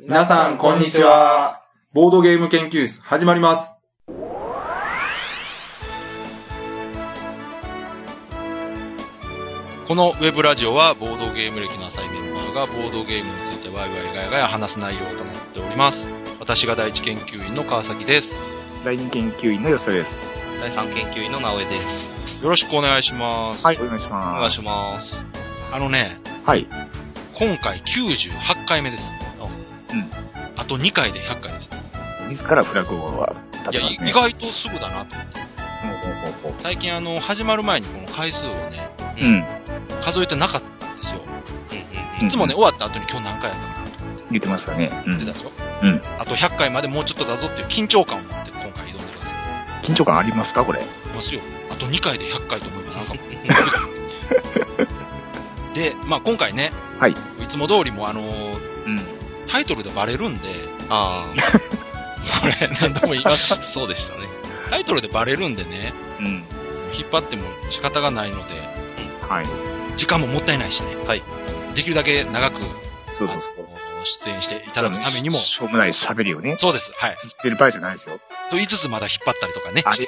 皆さん、こんにちは。ボードゲーム研究室、始まります。このウェブラジオはボードゲーム歴の浅いメンバーがボードゲームについてワイワイガヤガヤ話す内容となっております。私が第一研究員の川崎です。第二研究員の吉田です。第三研究員の直江です。よろしくお願いします。はい、お願いします。お願いします。あのね、はい。今回98回目です。うん。あと2回で100回です。自らフラグは立いや、てますね。い意外とすぐだなと思って。最近あの、始まる前にこの回数をね、う。うん。数えてなかったんですよ。うんいつもね、終わった後に今日何回やったかなと言ってましたね。うん言ってた。でしょ？うん。あと100回までもうちょっとだぞっていう緊張感を持って今回挑んでください。緊張感ありますか？これ。いますよ。あと2回で100回と思えばなんかもう。で、まあ今回ね、はい。いつも通りもうあのーうん。タイトルでバレるんで、あこれ何度も言います。あ、そうでしたね。タイトルでバレるんでね、うん。引っ張っても仕方がないので、はい。時間ももったいないしね。はい。できるだけ長く、そうそうそう。出演していただくためにも、しょうもない喋りをね、そうです。はい。知ってる場合じゃないですよ。と言いつつまだ引っ張ったりとかね。はい。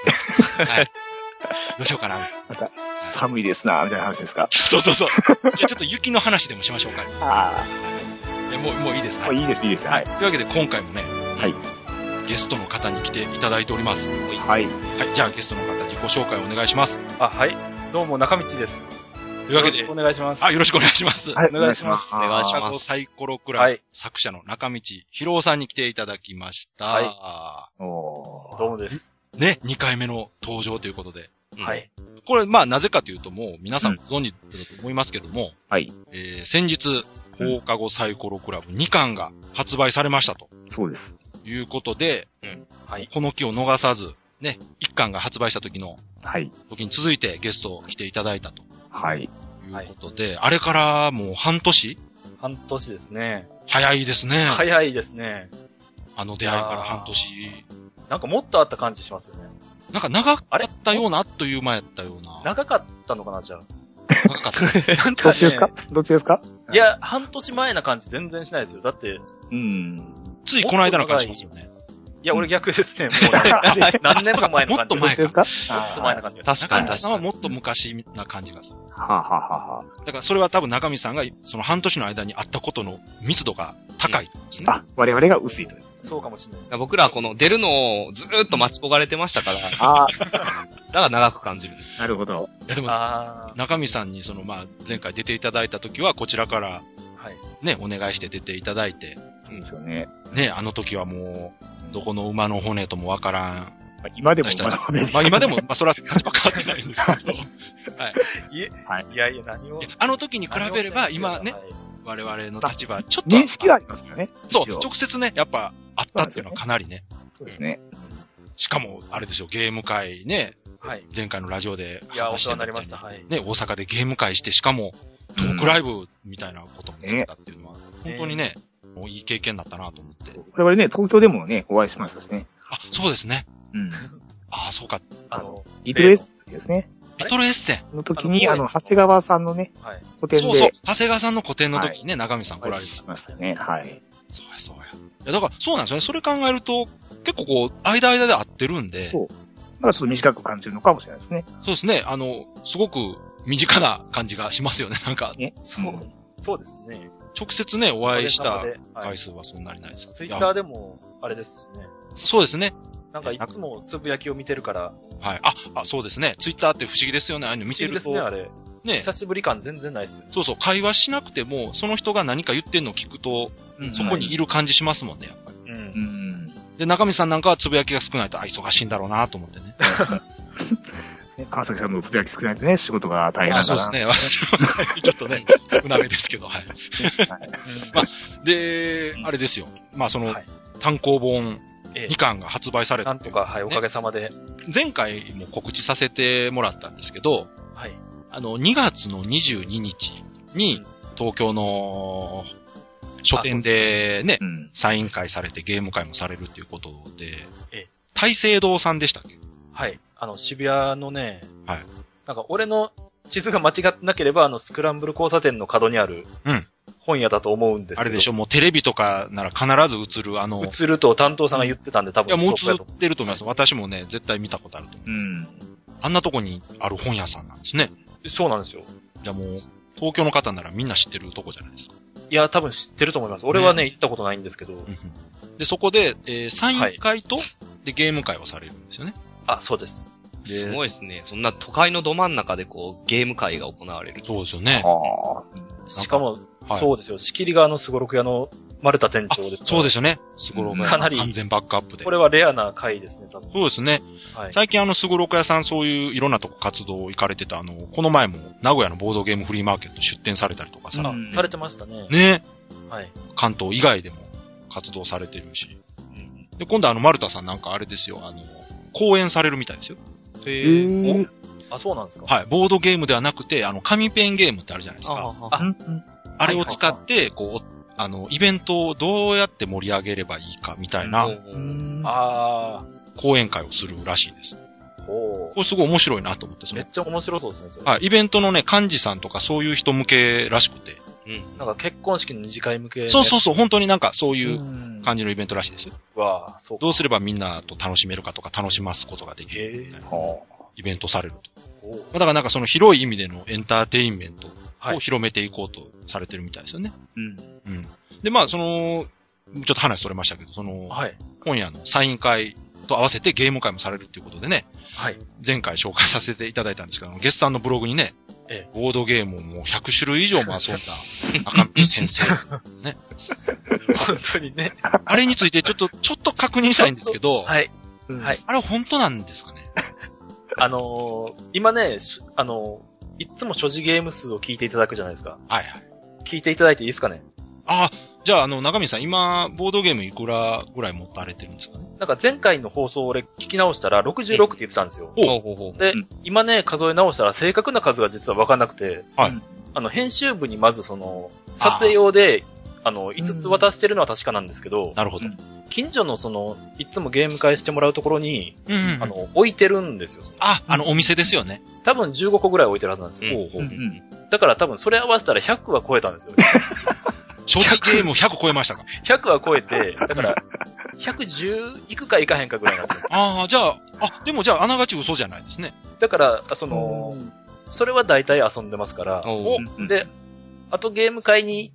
どうしようかな。また、寒いですな、みたいな話ですか。そうそうそう。じゃあちょっと雪の話でもしましょうか。あえもう、もういいです。あ。はい。いいです、いいです。はい。というわけで今回もね、はい。ゲストの方に来ていただいております。はい。はい。じゃあゲストの方自己紹介お願いします。あ、はい。どうも、中道です。というわけでよろしくお、願いします。あ、よろしくお願いします。はい。お願いしますお願いしますお願いしますシカゴサイコロクラブはい作者の中道博夫さんに来ていただきました。はいおーどうもです。ね、2回目の登場ということで。うんはい。これ、まあ、なぜかというと、もう、皆さんご存知だと思いますけども、はい。えー先日、放課後サイコロクラブ2巻が発売されましたとそうです。いうことで、はい。この機を逃さず、ね、1巻が発売した時の、はい。時に続いてゲスト来ていただいたとはい。いうことで、あれからもう半年？半年ですね。早いですね。早いですね。あの出会いから半年。なんかもっとあった感じしますよね。なんか長かあれったような、あっという間やったような。長かったのかな、じゃあ。長かった。なんどっちですかどっちですかいや、半年前な感じ全然しないですよ。だって、いうん。ついこの間の感じしますよね。や、俺逆ですね。もう 何年も前の感じ。もっと前ですか？もっと前な感じ。確かにさんはもっと昔な感じがする。はあ、はあはあはだからそれは多分中道さんがその半年の間に会ったことの密度が高いですね。あ、あ、我々が薄いという。そうかもしれないです。僕らはこの出るのをずーっと待ち焦がれてましたから、だあから長く感じるんです。あ、なるほど。いやでもあ中道さんにそのまあ前回出ていただいた時はこちらからー。はい。ね、お願いして出ていただいて、そうですよね。ね、あの時はもう、どこの馬の骨ともわからん。まあ今でも私たちまだ骨まあ今でも、まあそれは立場変わってないんですけど。はい。いえ、はいいやいや、何を。あの時に比べれば今ね、はい我々の立場、ちょっと。認識はありますよね。そう、直接ね、やっぱあったっていうのはかなりね。そうですね。しかも、あれですよ、ゲーム会ね、はい。前回のラジオでいや、お話して世話になりました。はい。ね、大阪でゲーム会して、しかも、トークライブみたいなこともできたっていうのは、本当にね、もういい経験だったなと思って。我々ね、東京でもね、お会いしましたしね。あ、そうですね。うん。ああ、そうか。あの、リトルエスですね。リトルエッセン。の時に、あの長谷川さんのね、はい。個展で、そうそう。長谷川さんの個展の時にね、長見さん来られましたね。はい。そうや、そうや。いや、だから、そうなんですよね。それ考えると、結構こう、間間で合ってるんで、そうそう。だからちょっと短く感じるのかもしれないですね。ですね。あの、すごく身近な感じがしますよね。なんか、ね。そう、そうですね。直接ね、お会いした回数はそんなにないですけど。ツイッターでも、あれですしね。そうですね。なんかいつもつぶやきを見てるから、はい。あ、あ、そうですね。ツイッターって不思議ですよね。ああいうの見てると。不思議ですね、あれ。ね。久しぶり感全然ないですよね。そうそう。会話しなくても、その人が何か言ってんのを聞くと、うんそこにいる感じしますもんね、やっぱり。う。うんん。で、中身さんなんかはつぶやきが少ないと、あ、忙しいんだろうなと思ってね。ね 川崎さんのつぶやき少ないとね、仕事が大変だな。そうですね。私 もちょっとね、少なめですけど、はい。はいまで、あれですよ。まあ、その、はい単行本ええ2巻が発売されたなんとか、はい、おかげさまで。前回も告知させてもらったんですけど、はい。あの、2月の22日に、東京の書店でね、うん。サイン会されてゲーム会もされるっていうことで、ええ大聖堂さんでしたっけ？はい。あの、渋谷のね、はい。なんか俺の地図が間違ってなければ、あの、スクランブル交差点の角にある、うん本屋だと思うんですけど。あれでしょ、もうテレビとかなら必ず映る、あの、い映ると担当さんが言ってたんで多分や、もう映ってると思います。私もね、絶対見たことあると思う。うん。あんなとこにある本屋さんなんですね。う。そうなんですよ。じゃあもう、東京の方ならみんな知ってるとこじゃないですか。いや、多分知ってると思います。俺はね、行ったことないんですけど。うんうんで、そこで、えーサイン会と、で、ゲーム会をされるんですよね。あ、そうです。すごいですね。そんな都会のど真ん中でこう、ゲーム会が行われる。そうですよね。あしかも、はいそうですよ。仕切り側のスゴロク屋の丸田店長です。そうですよね。すごろく屋かなり完全バックアップで。これはレアな回ですね、多分。そうですね。はい。最近あの、すごろく屋さんそういういろんなとこ活動行かれてた、あの、この前も名古屋のボードゲームフリーマーケット出店されたりとかさ、うんされてましたね。ね、はい。関東以外でも活動されてるし。うんで、今度あの、丸田さんなんかあれですよ、あの、講演されるみたいですよ。えへえ。ー。あ、そうなんですかはい。ボードゲームではなくて、あの、紙ペンゲームってあるじゃないですか。ああうんあれを使って、こう、あの、イベントをどうやって盛り上げればいいかみたいなうんあ講演会をするらしいです。これすごい面白いなと思って、そのめっ、ちゃ面白そうですね、それ。はい。イベントのね、幹事さんとかそういう人向けらしくて。うん。なんか結婚式の二次会向け。そうそうそう、本当になんかそうう。いうん感じのイベントらしいですよ。わあ、そうか。どうすればみんなと楽しめるかとか楽しますことができるへみたいなはイベントされると。だからなんかその広い意味でのエンターテインメントはいを広めていこうとされてるみたいですよね。うん。うん。で、まあその、ちょっと話それましたけど、その、はい。今夜のサイン会と合わせてゲーム会もされるっていうことでね、はい。前回紹介させていただいたんですけど、ゲスさんのブログにね、えボードゲームをもう100種類以上も遊 んだ赤道先生。本当にね。あれについてちょっと、ちょっと確認したいんですけど、はい。うんはい。あれ本当なんですかね？あのー今ね、しあのーいっつも所持ゲーム数を聞いていただくじゃないですか。はいはい。聞いていただいていいですかね？ああ、じゃああの、中身さん今、ボードゲームいくらぐらい持たれてるんですかね？なんか前回の放送を俺聞き直したら66って言ってたんですよ。おほうほうほう。でうん、今ね、数え直したら正確な数が実は分かんなくて、はいうんあの、編集部にまずその、撮影用で、あの、5つ渡してるのは確かなんですけど、なるほど。うん近所のその、いつもゲーム会してもらうところに、うんうんうんあの、置いてるんですよ。あ、あの、お店ですよね。多分15個ぐらい置いてるはずなんですよ。ほうほう。うんだから多分それ合わせたら100は超えたんですよ。初期ゲーム100超えましたか？100は超えて、だから、110いくかいかへんかぐらいになってる。ああ、じゃあ、あ、でもじゃあ、あながち嘘じゃないですね。だから、その、それは大体遊んでますから、で、あとゲーム会に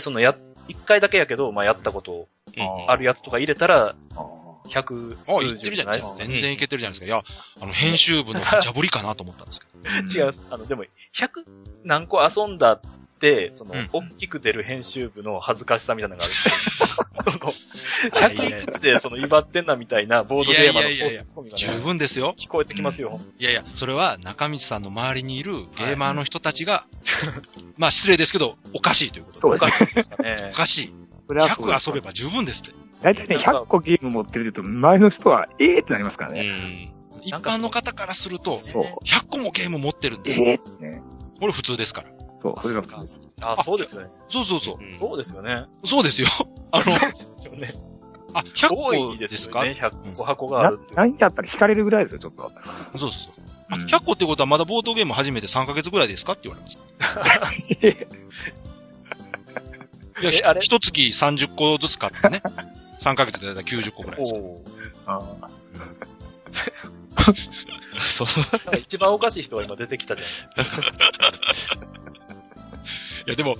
そのや、一回だけやけど、まあやったことうんあるやつとか入れたら、あ100あ、数言って十るじゃないいですすね。全然いけてるじゃないですか。いや、あの、編集部の無茶ぶりかなと思ったんですけど。ー 違う、あの、でも、100何個遊んだその、うん大きく出る編集部の恥ずかしさみたいなのがある。その100いくつで、その、威張ってんなみたいな、ボードゲーマーのそうツッコミが十ね、分ですよ。聞こえてきますよ。いやいや、それは中道さんの周りにいるゲーマーの人たちが、まあ失礼ですけど、おかしいということ。そうですね。おかしいですかねお。かしい。それはそうです100遊べば十分ですって。大体ね、100個ゲーム持ってると、周りの人は、ええってなりますからうね。ん。一般の方からすると、そう。100個もゲーム持ってるんです。ええってね。これ普通ですから。そう、それが普通です。あ、そうですよね。そうそうそう。うんそうですよね。そうですよ。あの、ですよね。あ、100多い個でですすかよね。100個箱があなる。何やったら引かれるぐらいですよ、ちょっと。そうそうそう。あ、うん100個ってことはまだボードゲーム始めて3ヶ月ぐらいですかって言われます。いや、一月30個ずつ買ってね。3ヶ月でだいたい90個ぐらいです。おーあ そう。一番おかしい人が今出てきたじゃん。いや、でも、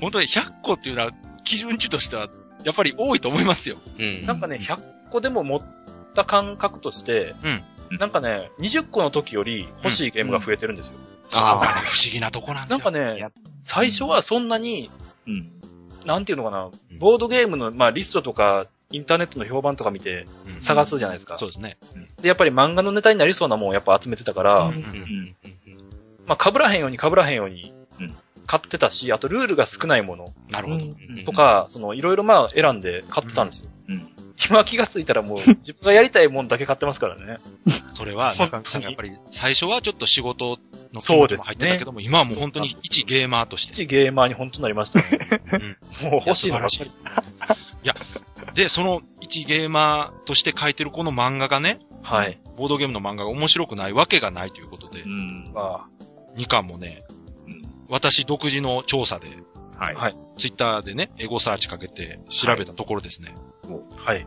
本当に100個っていうのは、基準値としては、やっぱり多いと思いますよ。うん。なんかね、100個でも持った感覚として、うんなんかね、20個の時より欲しいゲームが増えてるんですよ。ああ、不思議なとこなんですよ。なんかね、最初はそんなに、うん。なんていうのかなうん、ボードゲームの、まあ、リストとか、インターネットの評判とか見てうん探すじゃないですか。そうですね。で、やっぱり漫画のネタになりそうなもんをやっぱ集めてたから、うんうん。まあ、被らへんように被らへんようにうん、買ってたし、あとルールが少ないものなるほど。うんとか、その、いろいろまあ選んで買ってたんですよ。うん。今気がついたらもう、自分がやりたいもんだけ買ってますからね。それは、本当に中さんがやっぱり、最初はちょっと仕事の気持ちも入ってたけども、今はもう本当に一ゲーマーとして。一ゲーマーに本当になりましたね。もう欲しいのばっかり。で、その一ゲーマーとして書いてるこの漫画がね、はい。ボードゲームの漫画が面白くないわけがないということでう、ん。ま2巻もね、うん私独自の調査で、ははい。はいツイッターでね、エゴサーチかけて調べたところですね、はい。はい。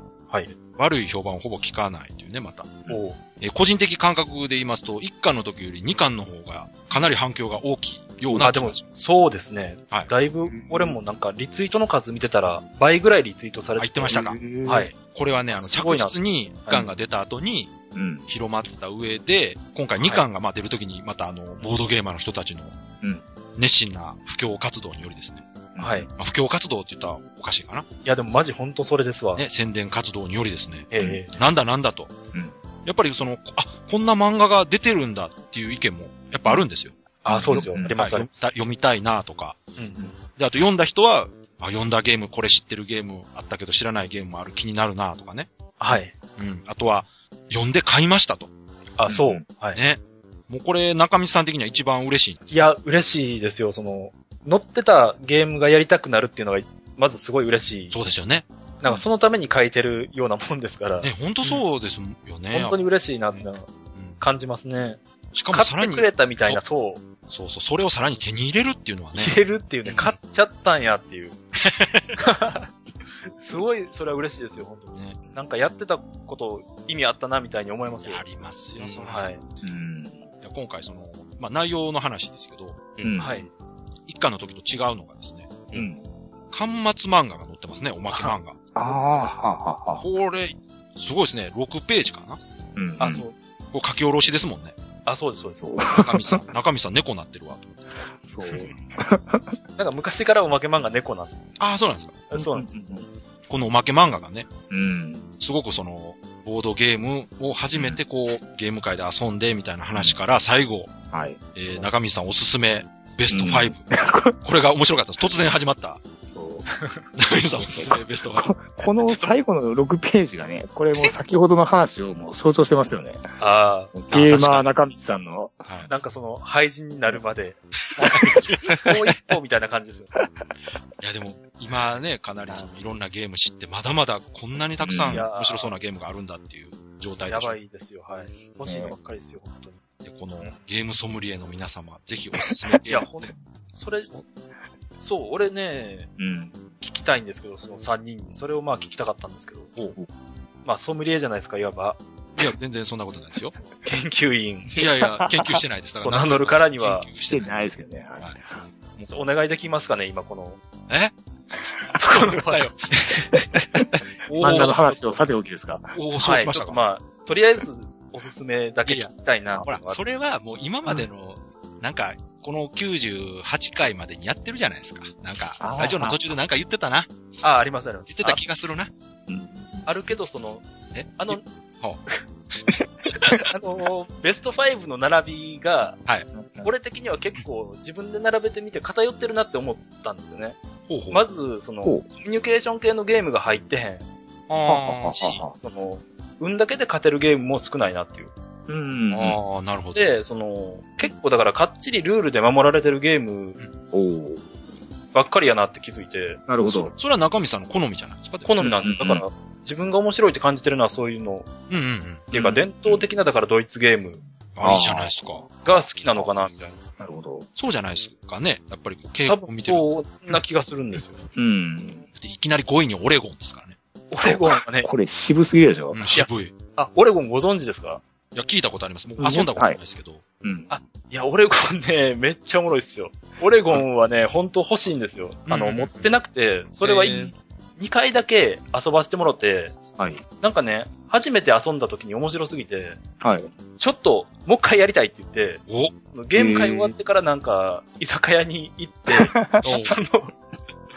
悪い評判をほぼ聞かないというね、また。おうえー個人的感覚で言いますと、1巻の時より2巻の方がかなり反響が大きいようなあ、でもそうですね。はいだいぶ、俺もなんか、リツイートの数見てたら、倍ぐらいリツイートされてあ言ってましたかは。い。これはね、あの、着実に1巻が出た後にうん。広まった上で、今回2巻がまあ出る時にまたあの、ボードゲーマーの人たちのうん熱心な布教活動によりですね、はい。いまあ、布教活動って言ったらおかしいかな。や、でもマジ本当それですわ。ね、宣伝活動によりですね、ええなんだなんだと。うんやっぱりその、あ、こんな漫画が出てるんだっていう意見もやっぱあるんですよ。あ、そうですよ。うんあります、あはいります。読みたいなとか。うんで、あと読んだ人は、あ、読んだゲーム、これ知ってるゲームあったけど知らないゲームもある気になるなとかね。はい。うん。あとは、読んで買いましたと。あ、そううんん。はい。ね。もうこれ、中道さん的には一番嬉しい。いや、嬉しいですよ。その、乗ってたゲームがやりたくなるっていうのが、まずすごい嬉しい。そうですよね。なんかそのために書いてるようなもんですから、ね、本当そうですよね。本当に嬉しいなって感じますね。しかもさらに買ってく、れたみたいな、そう、そうそう、それをさらに手に入れるっていうのはね。入れるっていうね、うん買っちゃったんやっていう。すごい、それは嬉しいですよ、本当に。ねなんかやってたこと意味あったなみたいに思いますよ。ありますよ、それ。はい。うん。いや今回その、まあ、内容の話ですけど、うんはい。一巻の時と違うのがですね、うん。巻末漫画が載ってますね、おまけ漫画。ああ、ははは。これ、すごいですね、6ページかなうん。あ、そう。これ書き下ろしですもんね。あ、そうです、そうですそ。う。中身さん、中身さん猫なってるわ、と思って。そう。なんか昔からおまけ漫画猫なんですよ。ああ、そうなんですか。そうなんですよ。このおまけ漫画がね、うん。すごくその、ボードゲームを初めてこう、ゲーム界で遊んでみたいな話から最後、はい。えー、中身さんおすすめ、ベスト5。これが面白かったです。突然始まった。そう。中身さんおすすめ、ベスト5。この最後の6ページがね、これもう先ほどの話をもう象徴してますよね。あゲーマー中道さんの。はいあ、。なんかその、廃人になるまで、もう一歩みたいな感じですよ。いやでも、今ね、かなりそのいろんなゲーム知って、まだまだこんなにたくさん面白そうなゲームがあるんだっていう状態でやしょばいですよ、はい。欲しいのばっかりですよ、本当に。でこのゲームソムリエの皆様、ぜひおすすめゲいや、ほんそれ、そう、俺ね、うん。聞きたいんですけど、その3人に。それをまあ聞きたかったんですけど。ほうまあ、ソムリエじゃないですか、いわば。いや、全然そんなことないですよ。研究員。いやいや、研究してないです。だからと名乗るからには研究ししててないですけどね。はいはいお願いできますかね、今この。え？このさよ。お漫画のー話をさておきですか。おー、そうはい、きましたか。ちょっとまあ、とりあえず、おすすめだけ聞きたいなほら、それはもう今までの、なんか、この98回までにやってるじゃないですか。なんかラジオの途中でなんか言ってたな。あ、ありますあります。言ってた気がするな。ああるけど、その、え？あのは、あの、ベスト5の並びが、はい。俺的には結構自分で並べてみて偏ってるなって思ったんですよね。ほうほう。まず、その、ほコミュニケーション系のゲームが入ってへんあし、その、運だけで勝てるゲームも少ないなっていう。うん。ーあー、なるほど。で、その、結構だからかっちりルールで守られてるゲームおおばっかりやなって気づいて、なるほど。それは中身さんの好みじゃないですか？好みなんですよ。うんだから、自分が面白いって感じてるのはそういうの、うんうんうん。っていうか伝統的なだからドイツゲームあ、いいじゃないですか。が好きなのかな、みたいな。なるほど。そうじゃないですかね。やっぱりこう、傾多分向を見てる。そうな気がするんですよ。うん。でいきなり5位にオレゴンですからね。オレゴンはね、これ渋すぎるでしょうん、渋い。いあ、オレゴンご存知ですか？や、聞いたことあります。もう遊んだことないですけど。うん。いや、オレゴンね、めっちゃおもろいっすよ。オレゴンはね、本当欲しいんですよ。あの、うん持ってなくて、それはへー2回だけ遊ばせてもらって、はい。なんかね、初めて遊んだ時に面白すぎて、はい。ちょっと、もう一回やりたいって言って、おそのゲーム会終わってからなんか、居酒屋に行って、そ の、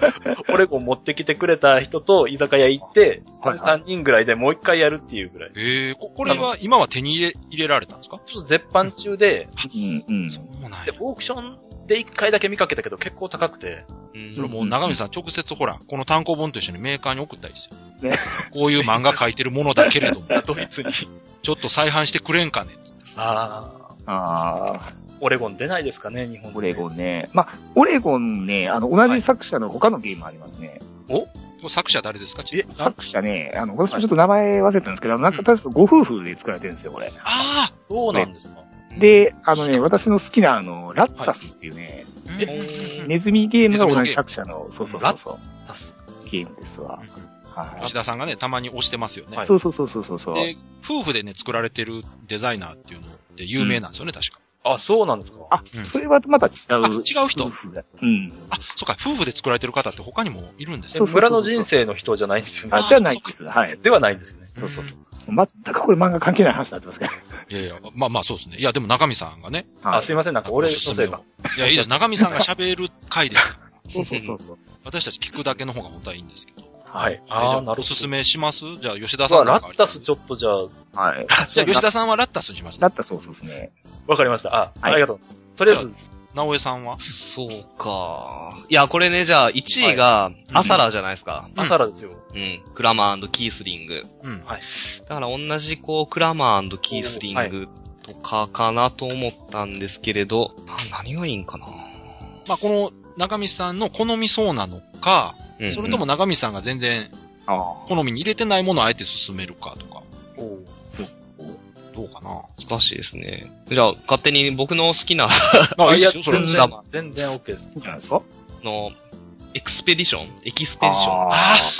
オレゴン持ってきてくれた人と居酒屋行って、はい3人ぐらいでもう一回やるっていうぐらい。ええここれは今は手に入れ、入れられたんですか？ちょっと絶版中で、うん。うん。そうなんやで。オークションで一回だけ見かけたけど結構高くて、うんそれもう長見さん直接ほら、この単行本と一緒にメーカーに送ったりですよ。ねこういう漫画書いてるものだけれども、ドイツに。ちょっと再販してくれんかねああ、ああ、オレゴン出ないですかね、日本でオレゴンね。まあ、オレゴンね、あの、同じ作者の他のゲームありますね。お？これ作者誰ですか？ちえ、作者ね、あの、私もちょっと名前忘れたんですけど、なんか確かご夫婦で作られてるんですよ、これ。あそうなんですか。で、あのね、私の好きなあの、ラッタスっていうね、えネズミゲームが同じ作者の、そうそうそうそう、タス。ゲームですわ。は吉田さんがね、たまに押してますよね。い。そうそうそうそうそう。で、夫婦でね、作られてるデザイナーっていうので有名なんですよね、確か。あ、そうなんですかあうん、それはまた違う。あ違う人夫婦がうん。あ、そっか、夫婦で作られてる方って他にもいるんですよ。そうそうそう村の人生の人じゃないんですよね。あ、じゃないです。はい。ではないんですよね。そうそうそう。全くこれ漫画関係ない話になってますから。いやいや、まあまあそうですね。いや、でも中見さんがね、あ、すいません、なんか俺のせいか。いや、いいです。中見さんが喋る回ですから。そうそうそうそう。私たち聞くだけの方が本当はいいんですけど。はい。あじゃあー、なるほど。おすすめします？じゃあ、吉田さんなんかありッタスちょっとじゃあ、はい。じゃあ、吉田さんはラッタスにします。だったらそうそうですね。わかりました。あ、はいありがとう。とりあえず、直江さんは？そうか。いや、これね、じゃあ、1位が、アサラじゃないですか。うんアサラですよ。うん。クラマーキースリング。うん。だから同じ、こう、クラマーキースリングとかかなと思ったんですけれど、な何がいいんかな。まあ、この中見さんの好みそうなのか、うんそれとも中見さんが全然あ好みに入れてないものをあえて進めるかとか、どうかな。難しいですね。じゃあ、勝手に僕の好きな、あ、あ、いや、それ全は。然、全然 OK です。じゃないですか？の、エクスペディションエキスペディションあ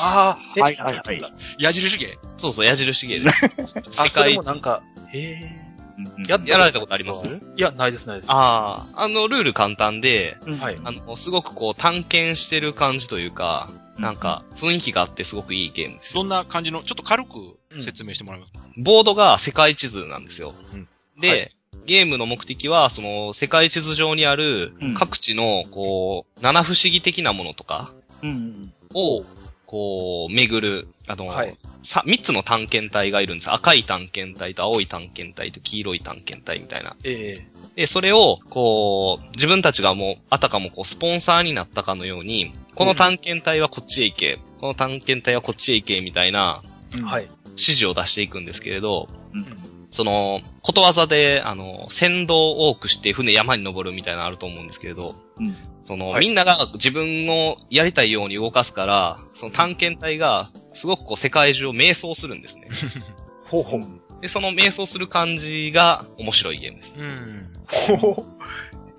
あーはいはいはい。矢印芸そうそう、矢印芸です。あ、世それ界もなんか、へえ。うんやっやられたことありますいや、ないです、ないです。ああ、あの、ルール簡単で、はい。あの、すごくこう、探検してる感じというか、なんか、雰囲気があってすごくいいゲームですよ。どんな感じの、ちょっと軽く説明してもらいます。ボードが世界地図なんですよ。うんで、はいゲームの目的は、その、世界地図上にあるうん、各地の、こう、七不思議的なものとかうん。を、こう、巡る、あの、はいさ、三つの探検隊がいるんです。赤い探検隊と青い探検隊と黄色い探検隊みたいな。ええ。で、それを、こう、自分たちがもう、あたかもこう、スポンサーになったかのように、この探検隊はこっちへ行け、この探検隊はこっちへ行け、みたいなはい。指示を出していくんですけれど、うん。その、ことわざで、あの、船頭を多くして船山に登るみたいなのあると思うんですけれど、うん。その、はいみんなが自分のやりたいように動かすから、その探検隊が、すごくこう世界中を迷走するんですね。ほうほう。で、その迷走する感じが面白いゲームです。うん。ほう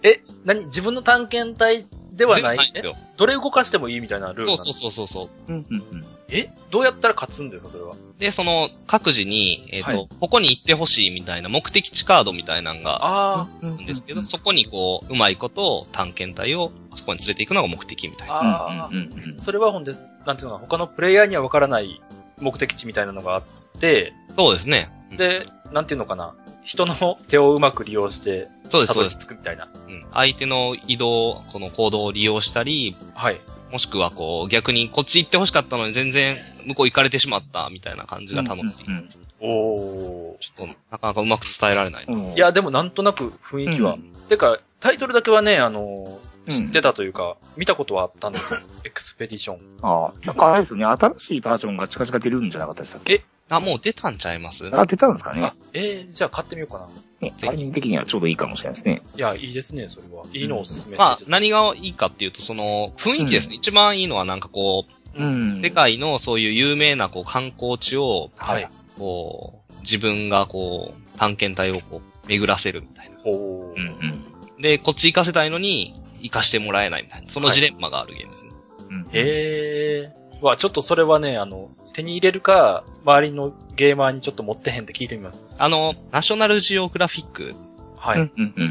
え、何？自分の探検隊ではない？えでですよ。どれ動かしてもいいみたいなルールそうそうそうそうそう。うん。うん。え？どうやったら勝つんですか、それは？で、その、各自に、えっ、と、はいここに行ってほしいみたいな目的地カードみたいなのがあるんですけど、そこにこう、うまいこと探検隊をそこに連れて行くのが目的みたいあ、な。ああ、うんうんうんそれはほんです。なんていうのかな、他のプレイヤーにはわからない目的地みたいなのがあって、そうですね。うん、で、なんていうのかな、人の手をうまく利用して、そうです、そうです。着くみたいな。うん。相手の移動、この行動を利用したり、はい。もしくはこう、逆にこっち行ってほしかったのに全然向こう行かれてしまったみたいな感じが楽しい。うんうんおー。ちょっと、なかなかうまく伝えられない。うんいや、でもなんとなく雰囲気は。うんてか、タイトルだけはね、あの、うん知ってたというか、見たことはあったんですよ。エクスペディション。ああ、なんかあれですよね、新しいバージョンが近々出るんじゃなかったでしたっけ？あ、もう出たんちゃいます？あ、出たんですかねあ。、えー、じゃあ買ってみようかな。ね、タイミング的にはちょうどいいかもしれないですね。いや、いいですね、それは。いいのをおすすめまあして、何がいいかっていうと、その、雰囲気ですね。一番いいのはなんかこう、うん世界のそういう有名なこう観光地を、はい。こう、自分がこう、探検隊をこう、巡らせるみたいな。おー。うんうん。で、こっち行かせたいのに、行かしてもらえないみたいな。そのジレンマがあるゲームですね。うん。へー。わ、ちょっとそれはね、あの、手に入れるか、周りのゲーマーにちょっと持ってへんって聞いてみます。あの、ナショナルジオグラフィックはい。うんうんうん。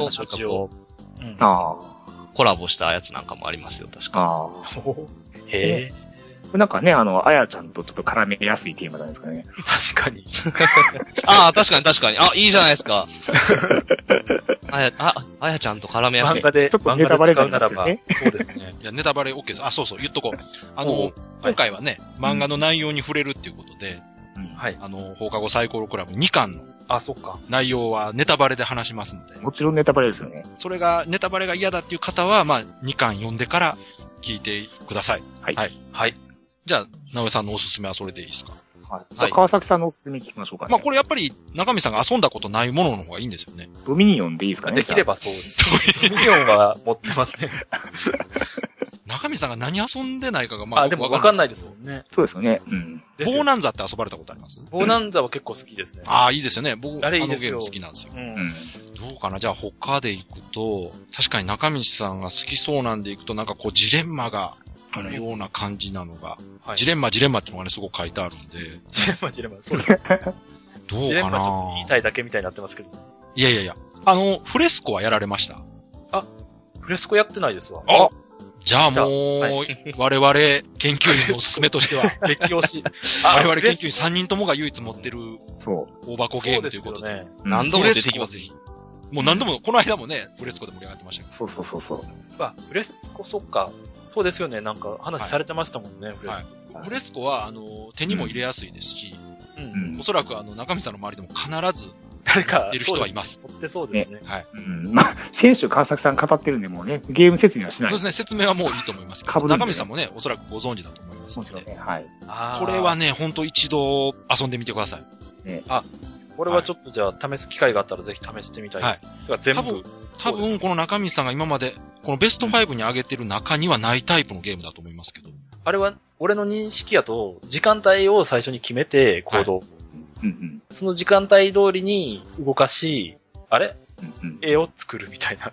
う、うん、あコラボしたやつなんかもありますよ、確あ、か。ああ。へなんかね、あの、あやちゃんとちょっと絡めやすいテーマなんですかね。ー。確かに。ああ、確かに確かに。あ、いいじゃないですか。あや、あ、あやちゃんと絡めやすい。漫画で、ちょっと漫ネタバレ画で使うならば、そうですね。いや、ネタバレ OK です。あ、そうそう、言っとこう。あの、今回はね、漫画の内容に触れるっていうことで、うんはい。あの、放課後サイコロクラブ2巻のあ、そっか。内容はネタバレで話しますんで、もちろんネタバレですよね。それが、ネタバレが嫌だっていう方は、まあ、2巻読んでから聞いてください。はい。はいはい。じゃあ、直江さんのおすすめはそれでいいですか？はいじゃあ川崎さんのおすすめ聞きましょうかね。まあ、これやっぱり、中身さんが遊んだことないものの方がいいんですよね。ドミニオンでいいですかね？できればそうです。ミリオンは持ってますね。中身さんが何遊んでないかが、まあ、あ、でもわかんないですよもんね。そうですよね。うん。ボーナンザって遊ばれたことあります？ボーナンザは結構好きですね。ああ、いいですよね。僕、あのゲあれいいですよーム好きなんですよ。う。うんん。どうかな？じゃあ他で行くと、確かに中道さんが好きそうなんで行くと、なんかこうジレンマがあるような感じなのが、はい。ジレンマ、ジレンマってのがね、すごく書いてあるんで、ジレンマ、ジレンマ。そうです。どうジレンかマちょっと言いたいだけみたいになってますけど。いやいやいや。あの、フレスコはやられましたあフレスコやってないですわ。あじゃあ来たもう、我々研究員のおすすめとしては、激推し。我々研究員3人ともが唯一持ってるそう。大箱ゲームということで。でね。何度も出てきますぜひ。もう何度も、この間もね、フレスコで盛り上がってましたけど。そうそうそうそう。まあ、フレスコ、そっか。そうですよね。なんか話されてましたもんね、フレスコ。フレスコは、あの、手にも入れやすいですし、う。うんんお。そらくあの、中身さんの周りでも必ず誰か出る人はいます。持ってそうですね。はい。うん。まあ、選手川崎さん語ってるんで、もうね、ゲーム説明はしない。そうですね、説明はもういいと思いますけ中身さんもね、おそらくご存知だと思いますので、もちろんね。はい。これは、ね、ほんと一度遊んでみてください。これはちょっとじゃあ試す機会があったらぜひ試してみたいです。だから全部。多分、多分この中身さんが今まで、このベスト5に上げてる中にはないタイプのゲームだと思いますけど。あれは、俺の認識やと、時間帯を最初に決めて行動。うんうん。その時間帯通りに動かし、あれ？うんうん。絵を作るみたいな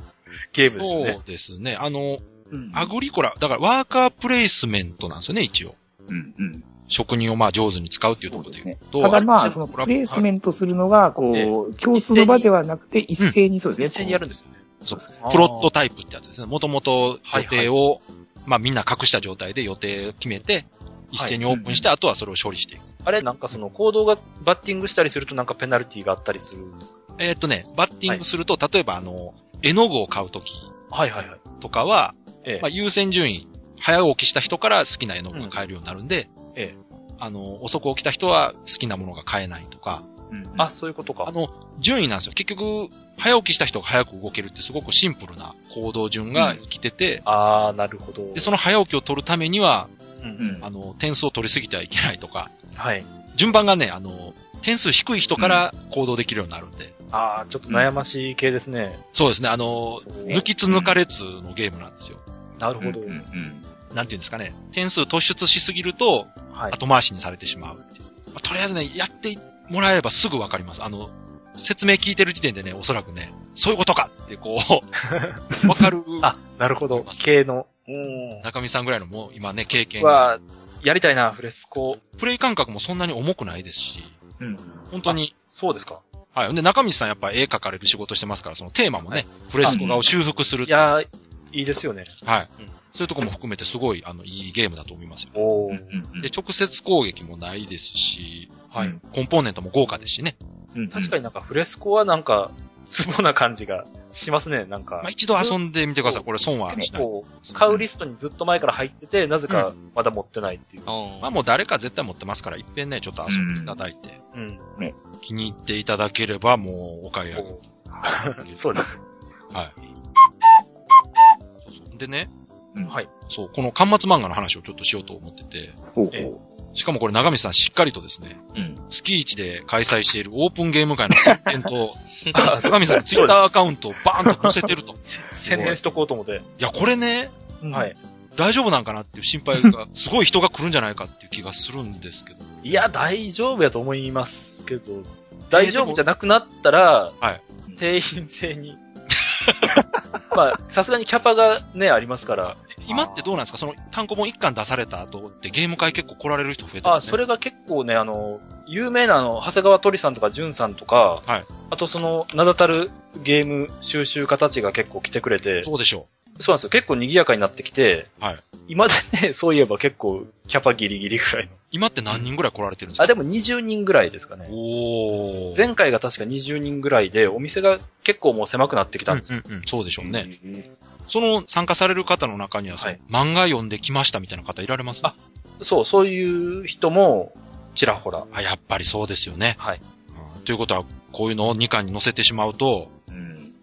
ゲームですよねそう。ですね。あの、うんアグリコラ、だからワーカープレイスメントなんですよね、一応。うんうん。職人をまあ上手に使うっていうところでそうですね言う。と。ただまあ、れそのプレイスメントするのが、こえう、共通の場ではなくて、一斉にそうですね。一斉にやるんですよね。そう。プロットタイプってやつですね。もともと予定を、まあみんな隠した状態で予定を決めて、一斉にオープンして、あとはそれを処理していく。あれ、なんかその行動がバッティングしたりするとなんかペナルティがあったりするんですか？えーっとね、バッティングすると、例えばあの、絵の具を買うときはい。はいはい。とかは、ええ。まあ優先順位、早起きした人から好きな絵の具が買えるようになるんで、ええ。あの、遅く起きた人は好きなものが買えないとか、うんあ、そういうことか。あの、順位なんですよ。結局、早起きした人が早く動けるってすごくシンプルな行動順が生きてて、あー、なるほど。で、その早起きを取るためには、うんうんあの、点数を取りすぎてはいけないとか、はい。順番がね、あの、点数低い人から行動できるようになるんで、あー、ちょっと悩ましい系ですね。そうですね、あの、ね抜きつ抜かれつのゲームなんですよ。なるほど。うんうんなんていうんですかね、点数突出しすぎると、はい。後回しにされてしまうっていう。まあとりあえずね、やってもらえばすぐわかります。あの、説明聞いてる時点でね、おそらくね、そういうことかってこう、わかる。あ、なるほど。系の。うん。中見さんぐらいのもう今ね、経験は、やりたいな、フレスコ。プレイ感覚もそんなに重くないですし、うん。本当に、そうですか。はい。で、中道さんやっぱ絵描かれる仕事してますから、そのテーマもね、フレスコ画を修復するい。やー、いいですよね。はい。うんそういうとこも含めてすごい、あの、いいゲームだと思いますよ。で、直接攻撃もないですし、はい。うんコンポーネントも豪華ですしね。うん確かになんかフレスコはなんか、ツボな感じがしますね、なんかまあ、。一度遊んでみてください。これ損はしない。こう、買うリストにずっと前から入ってて、なぜかまだ持ってないっていう。うんまあもう誰か絶対持ってますから、いっぺんね、ちょっと遊んでいただいて、うん。気に入っていただければもうお買い上げ。そうです。はい。そうそう。でね、うんはい。そう、この端末漫画の話をちょっとしようと思ってて、ほうしかもこれ長見さんしっかりとですね、う。うん。月一で開催しているオープンゲーム会の宣伝と、あ長見さんのツイッターアカウントをバーンと載せてると。い 宣伝しとこうと思って。や、これね、はい。大丈夫なんかなっていう心配が、すごい人が来るんじゃないかっていう気がするんですけど。いや、大丈夫やと思いますけど、大丈夫じゃなくなったら、はい定員制に。まあ、さすがにキャパがね、ありますから。今ってどうなんですか？その単行本一巻出された後ってゲーム会結構来られる人増えてあ、ますね。それが結構ね、あの、有名なあの、長谷川鳥さんとか淳さんとか、はいあとその、名だたるゲーム収集家たちが結構来てくれて、そうでしょそうなんですよ。結構賑やかになってきて、はい今でね、そういえば結構キャパギリギリぐらいの。う。今って何人ぐらい来られてるんですか？あ、でも20人ぐらいですかね。おー。前回が確か20人ぐらいで、お店が結構もう狭くなってきたんですよ。うんうんうん、そうでしょうね。ね。その参加される方の中には、はい漫画読んできましたみたいな方いられます？あそう、そういう人も、ちらほら。あ、やっぱりそうですよね。はい。うんということは、こういうのを2巻に載せてしまうと、うん。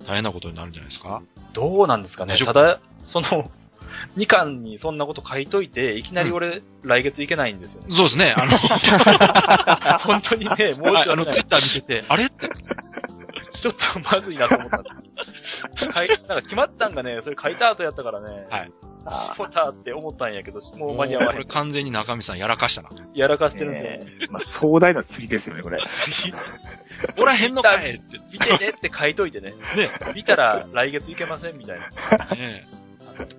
大変なことになるんじゃないですか？どうなんですかね。ただ、その、2巻にそんなこと書いといて、いきなり俺、来月行けないんですよね。そうですね。あの、本当にね、申しはい訳ない。あの、ツイッター見てて、あれ？って、ちょっとまずいなと思ったんです。書 いなんか決まったんがね、それ書いた後やったからね。はい。あしもたって思ったんやけど、もうもう間に合わへん。これ完全に中身さんやらかしたな。やらかしてるんですよ。ねまあ、壮大な釣りですよね、これ。おらへんのかいって。見てねって書いといてね。ね見たら来月いけませんみたいな。ね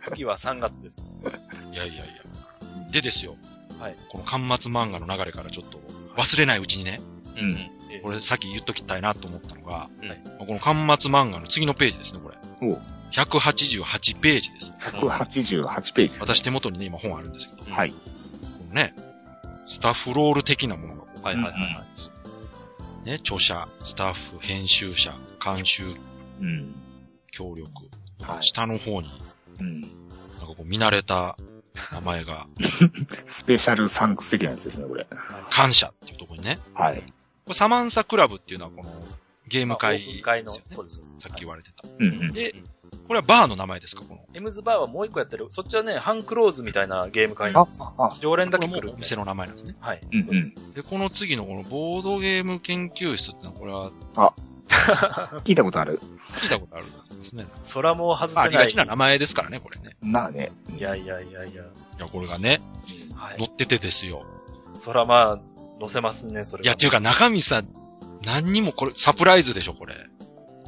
次は3月です。いやいやいや。でですよ。はい。この巻末漫画の流れからちょっと忘れないうちにね、うん。これさっき言っときたいなと思ったのが、はいこの巻末漫画の次のページですね、これ。おう188ページです。188ページです。私手元にね、今本あるんですけど、こはい。のね、スタッフロール的なものがはいはいはい。ね、著者、スタッフ、編集者、監修、うん。協力、はい下の方に、うん。なんかこう見慣れた名前が、スペシャルサンクス的なやつですね、これ。感謝っていうところにね、はい。これサマンサクラブっていうのはこのゲーム会オープン会の、そうです。さっき言われてた。うんうん。で、これはバーの名前ですか？この。エムズバーはもう一個やってる。そっちはね、ハンクローズみたいなゲーム会なんあですよ。、あ、常連だこけ来るお店の名前なんですね。はい。うんそうです。で、この次のこのボードゲーム研究室ってのは、これは？聞いたことある。聞いたことあるんですね。そらもう外せまあ、あない。りがちな名前ですからね、これね。まあね。いやいやいやいや。いや、これがね、はい。載っててですよ。そらまあ、載せますね、それは。いや、っていうか中身さ、何にもこれ、サプライズでしょ、これ。い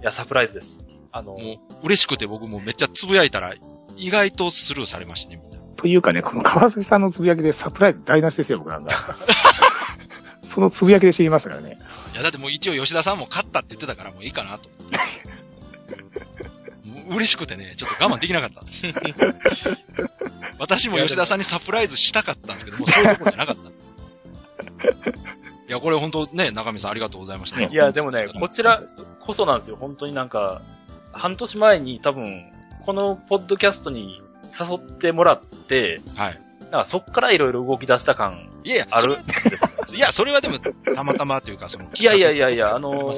や、サプライズです。あの、もう、嬉しくて僕もめっちゃつぶやいたら、意外とスルーされましたね、みんな。というかね、この川崎さんのつぶやきでサプライズ台無しですよ、僕なんか。そのつぶやきで知りましたからね。いや、だってもう一応吉田さんも勝ったって言ってたからもういいかなと思って。もう嬉しくてね、ちょっと我慢できなかったんです。私も吉田さんにサプライズしたかったんですけど、もうそういうところじゃなかった。いや、これ本当ね、中見さんありがとうございました。ねいや、でもね、こちらこそなんですよ。本当になんか、半年前に多分、このポッドキャストに誘ってもらって、はい。なんかそっからいろいろ動き出した感あるんそです。れ いや、それはでも、たまたまというか、その、いやいやいやいや、あの、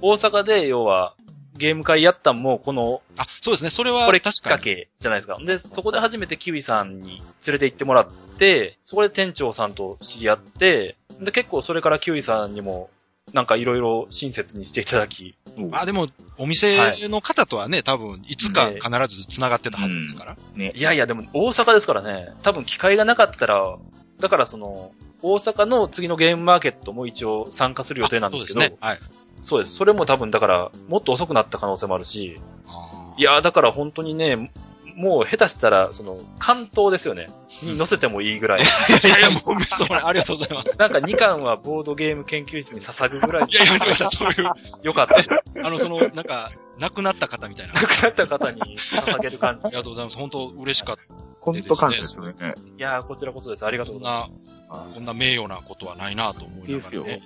大阪で要は、ゲーム会やったんも、この、あ、そうですね、それは、これきっ。かけじゃないですか。で、そこで初めてキウイさんに連れて行ってもらって、そこで店長さんと知り合って、で、結構それからキウイさんにも、なんかいろいろ親切にしていただき、まあでも、お店の方とはね、多分、いつか必ず繋がってたはずですから。いやいや、でも大阪ですからね、多分機会がなかったら、だからその、大阪の次のゲームマーケットも一応参加する予定なんですけど、あそうですね。はい。そうです。それも多分だから、もっと遅くなった可能性もあるし、いや、だから本当にね、もう下手したら、その、関東ですよね。に載せてもいいぐらい。いやいや、もう、それ、ありがとうございます。なんか2巻はボードゲーム研究室に捧ぐぐらいいや、やめてください、そういう、良かったです。あの、その、なんか、亡くなった方みたいな。あ亡くなった方に捧げる感じ。りがとうございます。本当嬉しかった。本当感謝ですよね。いやー、こちらこそです。ありがとうございまな、こんな名誉なことはないなと思いながらいいね。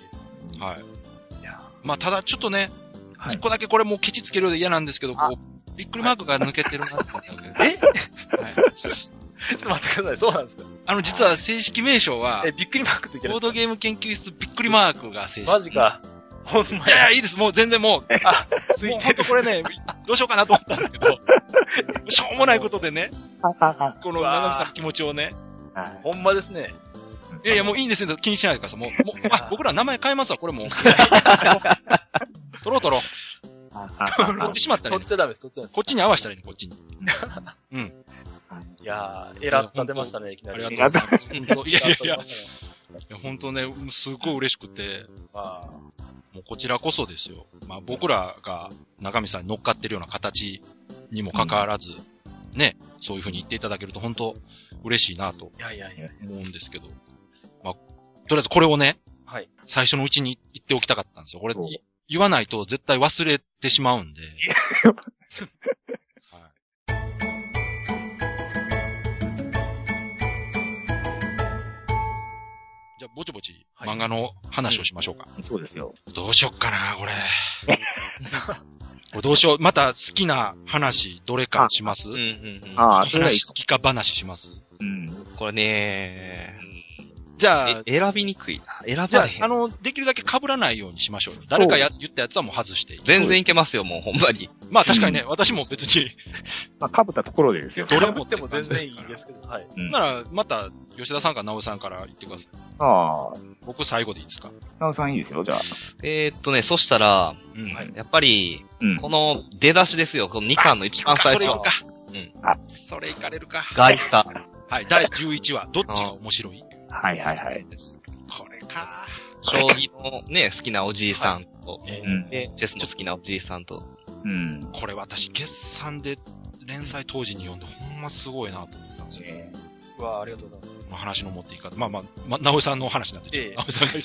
はい。す。いやまあ、ただちょっとね、はい一個だけこれもうケチつけるようで嫌なんですけど、こう、びっくりマークが抜けてるなって思ったんだけど。え？はいーちょっと待ってください。そうなんですか？あの、実は正式名称はえ、、びっくりマークついてるボードゲーム研究室びっくりマークが正式。かマジか。ほんまいやい。いいです。もう全然もう、あ、つもいうてる。これね、どうしようかなと思ったんですけど、しょうもないことでね、この長見さんの気持ちをね、ほんまですね。いやいや、もういいんですね。気にしないでください。もう、もう、あ、僕ら名前変えますわ、これもう。取ろう取ろう。取ってしまったらいいね取っちゃダメです、取っちゃダメです。こっちに合わせたらいいね、こっちに。うん。いやー、エラッタ出ましたね、いきなあり。りがとうございます。本当いやいやいや、いや本当ね、すごい嬉しくて、まあもうこちらこそですよ。まあ僕らが中身さんに乗っかってるような形にもかかわらず、ね、そういうふうに言っていただけると本当嬉しいなといやいやいや。思うんですけど、まあ、とりあえずこれをね、はい。最初のうちに言っておきたかったんですよ。これそうい言わないと絶対忘れてしまうんで。はいじゃあ、ぼちぼちはい漫画の話をしましょうか。そうですよ。どうしよっかな、これ。これどうしよう。また好きな話、どれかしますうんうんうん。ああ、そ好きか話しますうん。これねじゃあ、え選びにくいな。選じゃあばれへ、ん。あの、できるだけ被らないようにしましょう誰かや言ったやつはもう外していい。全然いけますよ、もうほんまに。まあ確かにね、私も別に、まあ、被ったところでですよ。どれもでも全然いいですけど、はい。うんなら、また、吉田さんか直江さんから言ってください。ああ、僕最後でいいですか？なおさんいいですよ、じゃあ。えーっとね、そしたら、うん。はいやっぱり、うん。この出だしですよ。この2巻の一番最初それいく。か。うん。あそれいかれるか。ガイスタ。はい、第11話、どっちが面白い？はいはいはい。これか。将棋のね、好きなおじいさんと、えうん。で、チェスの好きなおじいさんと、うん。これ私、決算で連載当時に読んで、ほんますごいなと思ったんですよ。ねうわありがとうございます。まあ話の持っていき方。まあまあ、まあ、直江さんの話なんで、ちょっええと直江さんが言っ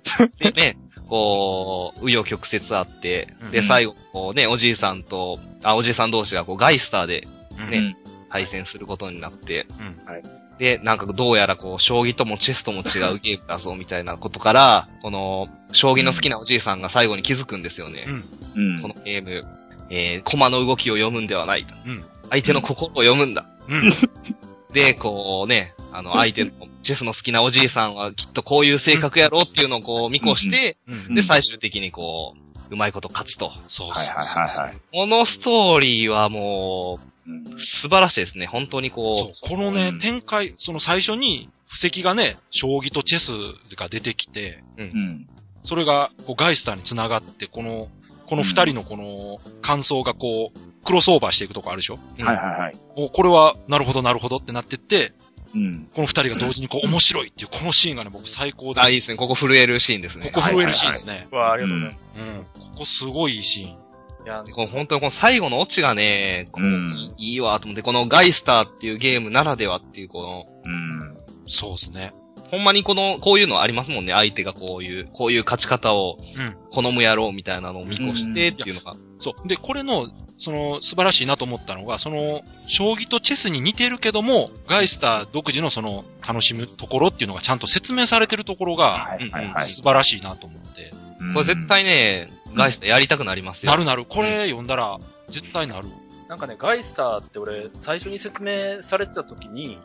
てください。でね、こう、紆余曲折あって、うんで、最後、こうね、おじいさんと、あ、おじいさん同士がこう、ガイスターでうんね対戦することになって、うんで、なんかどうやらこう、将棋ともチェスとも違う ゲームだぞ、みたいなことから、この、将棋の好きなおじいさんが最後に気づくんですよね。うん。うん。このゲーム、えー、駒の動きを読むんではないと。うん。相手の心を読むんだ。うん。で、こうね、あの、相手の、チェスの好きなおじいさんはきっとこういう性格やろうっていうのをこう見越して、うん。で、最終的にこう、うまいこと勝つと。そうそうはいはいはいはい。このストーリーはもうんう、素晴らしいですね。本当にそこう。このね、うん展開、その最初に、布石がね、将棋とチェスが出てきて、う、う。うんん。それがこうガイスターに繋がって、この、この二人のこの感想がこう、クロスオーバーしていくとこあるでしょ？うんはいはいはい。お、これは、なるほどなるほどってなってって、うん。この二人が同時にこう、面白いっていう、このシーンがね、僕最高で。あ、いいですね。ここ震えるシーンですね。ここ震えるシーンですね。うわありがとうございます。うん。ここすごいいいシーン。いや、この本当にこの最後のオチがね、こううんいいわと思って、このガイスターっていうゲームならではっていう、この、うん。そうですね。ほんまにこの、こういうのありますもんね。相手がこういう、こういう勝ち方をうん。好むやろうみたいなのを見越してっていうのが。そう。で、これの、その、素晴らしいなと思ったのが、その、将棋とチェスに似てるけども、ガイスター独自のその、楽しむところっていうのがちゃんと説明されてるところが、はいはいはい。素晴らしいなと思って。うんこれ絶対ね、ガイスターやりたくなりますよ。なるなる。これ読んだら、絶対なる。なんかね、ガイスターって俺、最初に説明されてた時に。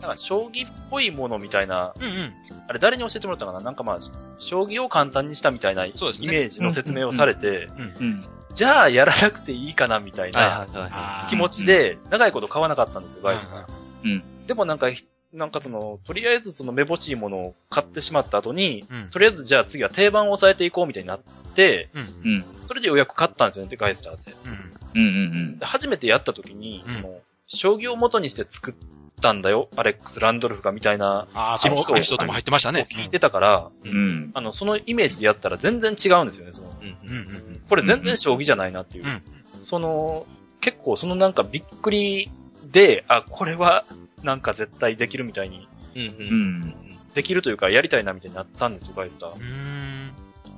なんか将棋っぽいものみたいな、うんうん。あれ誰に教えてもらったかな？なんかまあ、将棋を簡単にしたみたいなイメージの説明をされて、うん。じゃあやらなくていいかなみたいはいな気持ちで、長いこと買わなかったんですよ、ガイスター。うん。でもなんか、なんかその、とりあえずそのめぼしいものを買ってしまった後に、うん。とりあえずじゃあ次は定番を抑えていこうみたいになって、うん。うん。それでようやく買ったんですよね、ガイスターって。うん。うん。うん。で初めてやった時に、うんその、将棋を元にして作ったんだよ、アレックス・ランドルフがみたいな、ああ、そのエピソードも入ってましたね。聞いてたから、うん。あの、そのイメージでやったら全然違うんですよね、その、うんうん。うん。これ全然将棋じゃないなっていう。うんその、結構そのなんかびっくりで、あ、これはなんか絶対できるみたいに、うん。うん。できるというかやりたいなみたいになったんですよ、ガイスターう。ん。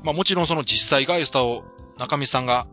まあもちろんその実際ガイスターを中見さんが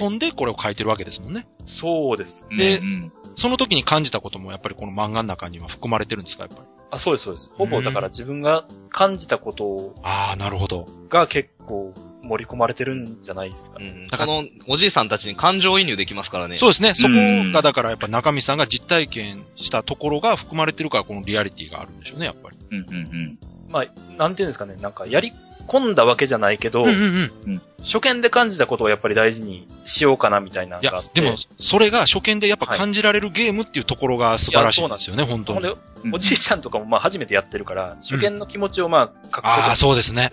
遊んでこれを書いてるわけですもんね。そうです。でうん。その時に感じたこともやっぱりこの漫画の中には含まれてるんですか、やっぱり？あ、そうです、そうです。ほぼだから自分が感じたことああ、なるほど。が結構盛り込まれてるんじゃないですかね。うん。このおじいさんたちに感情移入できますからね。そうですね。そこうんがだからやっぱ中見さんが実体験したところが含まれてるからこのリアリティがあるんでしょうね、やっぱり。うん。うん。まあ、なんていうんですかね、なんかやり込んだわけじゃないけど、うんうんうん。初見で感じたことをやっぱり大事にしようかなみたいなのいやがあっ、て。でも、それが初見でやっぱ感じられるゲームっていうところが素晴らしいんですよね、本当に。ほんで、おじいちゃんとかもまあ初めてやってるから、初見の気持ちをまあ書くああ、そうですね。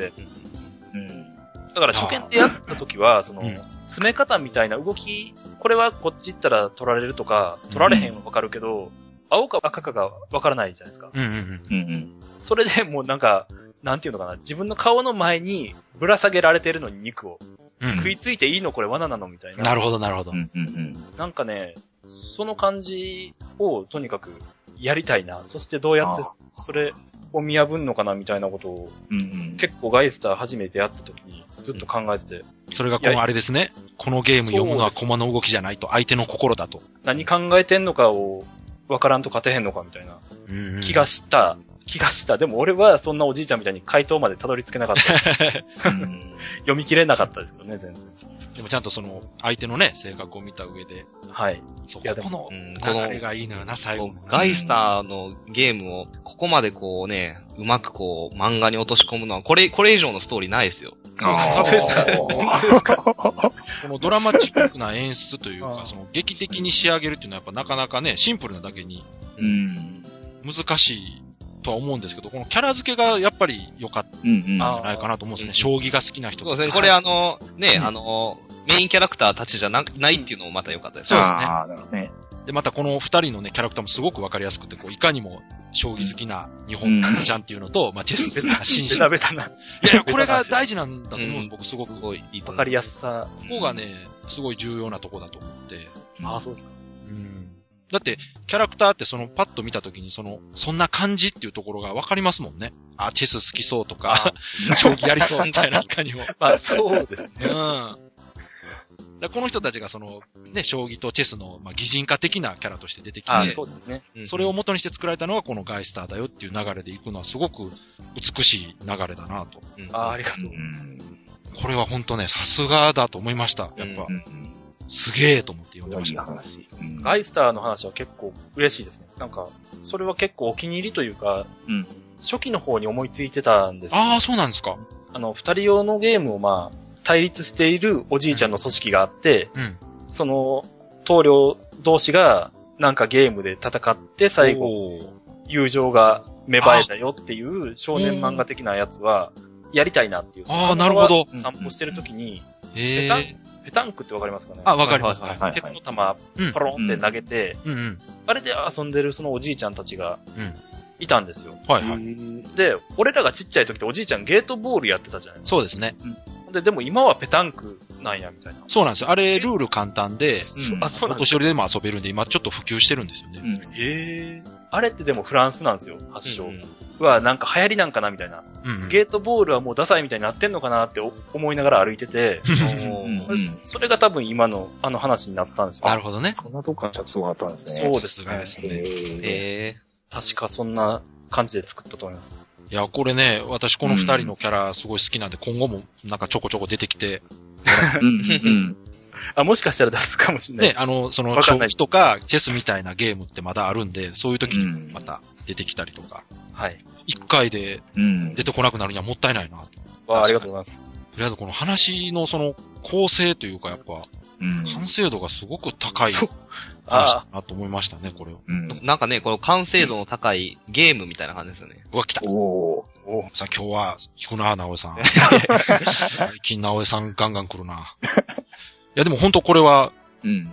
うん。だから初見でやった時は、そのうん、詰め方みたいな動き、これはこっち行ったら取られるとか、取られへんはわかるけど、青か赤かがわからないじゃないですか。うんうんうん。うん。うん。それでもうなんか、なんていうのかな、自分の顔の前にぶら下げられてるのに肉を。うん食いついていいのこれ罠なのみたいな。なるほど、なるほどう。ん。うん。なんかね、その感じをとにかくやりたいな。そしてどうやってあそれを見破んのかなみたいなことをうん。結構ガイスター初めてやった時にずっと考えてて、それがこのあれですね。このゲーム読むのは駒の動きじゃないと、相手の心だと。何考えてんのかをわからんと勝てへんのかみたいな気がした。気がした。でも俺はそんなおじいちゃんみたいに回答までたどり着けなかった。うん。読み切れなかったですけどね、全然。でもちゃんとその、相手のね、性格を見た上で、はい。そう、いやでもこの流れがいいのよな、最後の。ガイスターのゲームを、ここまでこうね、うまくこう、漫画に落とし込むのは、これ、これ以上のストーリーないですよ。そうあそうーこのドラマチックな演出というか、うんその劇的に仕上げるっていうのはやっぱなかなかね、シンプルなだけにうん。難しいとは思うんですけど、このキャラ付けがやっぱり良かったうん。じゃないかなと思うんですよね。うん将棋が好きな人そうですね。これあ、の、ね、あの、メインキャラクターたちじゃなないっていうのもまた良かったですね。そうですねああ、なるほどね。で、またこの二人のね、キャラクターもすごくわかりやすくて、こう、いかにも将棋好きな日本ちゃんっていうのと、まあ、チェス好きな紳士。ベタベタな。いやいや、これが大事なんだと思うんです、うん僕すごく。こすごいいいと思う。わかりやすさ。こがね、すごい重要なとこだと思って。ああ、そうですか。うん。だって、キャラクターってその、パッと見たときに、その、そんな感じっていうところがわかりますもんね。あ、チェス好きそうとか、将棋やりそうみたいな、いかにも。まあ、そうですね。うん。だこの人たちがその、ね、将棋とチェスの、まあ、擬人化的なキャラとして出てきて、そうですね。うんそれを元にして作られたのがこのガイスターだよっていう流れでいくのはすごく美しい流れだなと。うんああ、ありがとう。これは本当ね、さすがだと思いました。やっぱ、すげえと思って読んでまいいした。話。うんガイスターの話は結構嬉しいですね。なんか、それは結構お気に入りというか、うん。初期の方に思いついてたんですよああ、そうなんですか。あの、二人用のゲームをまあ、対立しているおじいちゃんの組織があって、うん。その、棟梁同士が、なんかゲームで戦って、最後、友情が芽生えたよっていう少年漫画的なやつは、やりたいなっていう。あーなるほど散歩してる時に、ええペタンペタンクってわかりますかね？あ、わかります。ははいい。はい鉄の玉、うんポロンって投げて、うんうん。あれで遊んでるそのおじいちゃんたちがうん。いたんですよ。はいはい。で、俺らがちっちゃい時っておじいちゃんゲートボールやってたじゃないですか。そうですね。で、でも今はペタンクなんや、みたいな。そうなんですよ。あれ、ルール簡単で、うんあ、そうおなんです年寄りでも遊べるんで、今ちょっと普及してるんですよね。うん。へえ。あれってでもフランスなんですよ、発祥。うんは、なんか流行りなんかなみたいな。うんうん。ゲートボールはもうダサいみたいになってんのかなってお思いながら歩いてて、うんそれが多分今のあの話になったんですよ。なるほどね。そんなとこから着想があったんですね。そうですさすがですね。ええ確かそんな感じで作ったと思います。いや、これね、私この二人のキャラすごい好きなんで、今後もなんかちょこちょこ出てきて、うんうんあ、もしかしたら出すかもしれない。ね、あの、その、わかんない将棋とかチェスみたいなゲームってまだあるんで、そういう時にうんまた出てきたりとか、はい。一回でうん。出てこなくなるにはもったいないなと。とわありがとうございます。りあえずこの話のその構成というかやっぱ、うん。完成度がすごく高い話あだなと思いましたね、これを。うん。なんかね、この完成度の高いゲームみたいな感じですよね。うわ、来たおー。おさあ今日は、引くな、直江さん。最近直江さんガンガン来るな。いやでも本当これは、うん。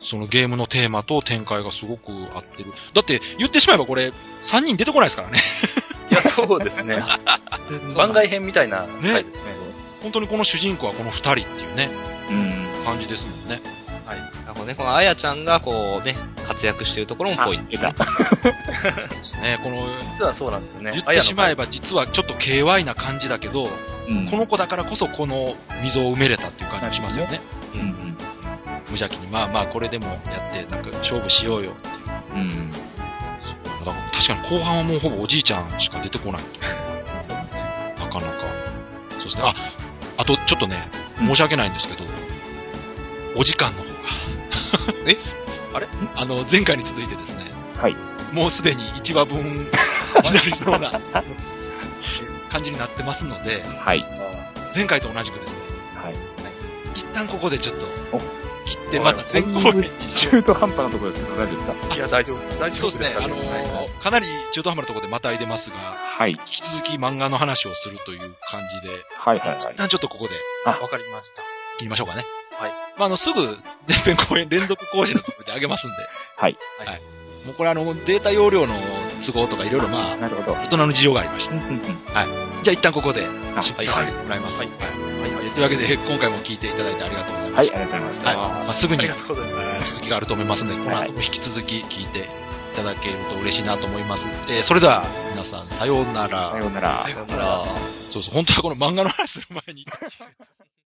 そのゲームのテーマと展開がすごく合ってる。だって言ってしまえばこれ、3人出てこないですからね。いや、そうですね。番外編みたいな回ですね。本当にこの主人公はこの2人っていうね、うん。感じですもんね。はい。なるほどね、このあやちゃんがこうね、活躍してるところもポイントですね。ですね。この、実はそうなんですよね。言ってしまえば。ば実はちょっと KY な感じだけど、うん。この子だからこそこの溝を埋めれたっていう感じがしますよね。うんうん。無邪気に、まあまあこれでもやって、なんか勝負しようよっていう。うん。そうだから確かに後半はもうほぼおじいちゃんしか出てこないと。なかなか。そうですね。あ、あとちょっとね、うん申し訳ないんですけど、お時間の方が。え？あれ？あの、前回に続いてですね、はい。もうすでに1話分 になりそうな感じになってますので、はい。前回と同じくですね、はい。一旦ここでちょっとお切って、また前後編に。中途半端なところですけど、大丈夫ですかいや、大丈夫。大丈夫そうですね、あのーかなり中途半端なところでまたいでますが、はい。引き続き漫画の話をするという感じで、はいはいはい一。旦ちょっとここでわかりました。切りましょうかね。はい。まあ、あの、すぐ前編後編連続更新のところで上げますんで。はい。はい。もうこれあの、データ容量の都合とかいろいろまあ、なるほど。大人の事情がありました。うんうんうんじゃあ一旦ここであ失敗させてもらいます。ははいい。はい。というわけで、今回も聞いていただいてありがとうございはい、ました。ありがとうございましはい。た。まあ、すぐに続きがあると思いますので、この後も引き続き聞いていただけると嬉しいなと思います。えーそれでは、皆さん、さようなら。さようなら。さよなら。そうそう、本当はこの漫画の話する前に。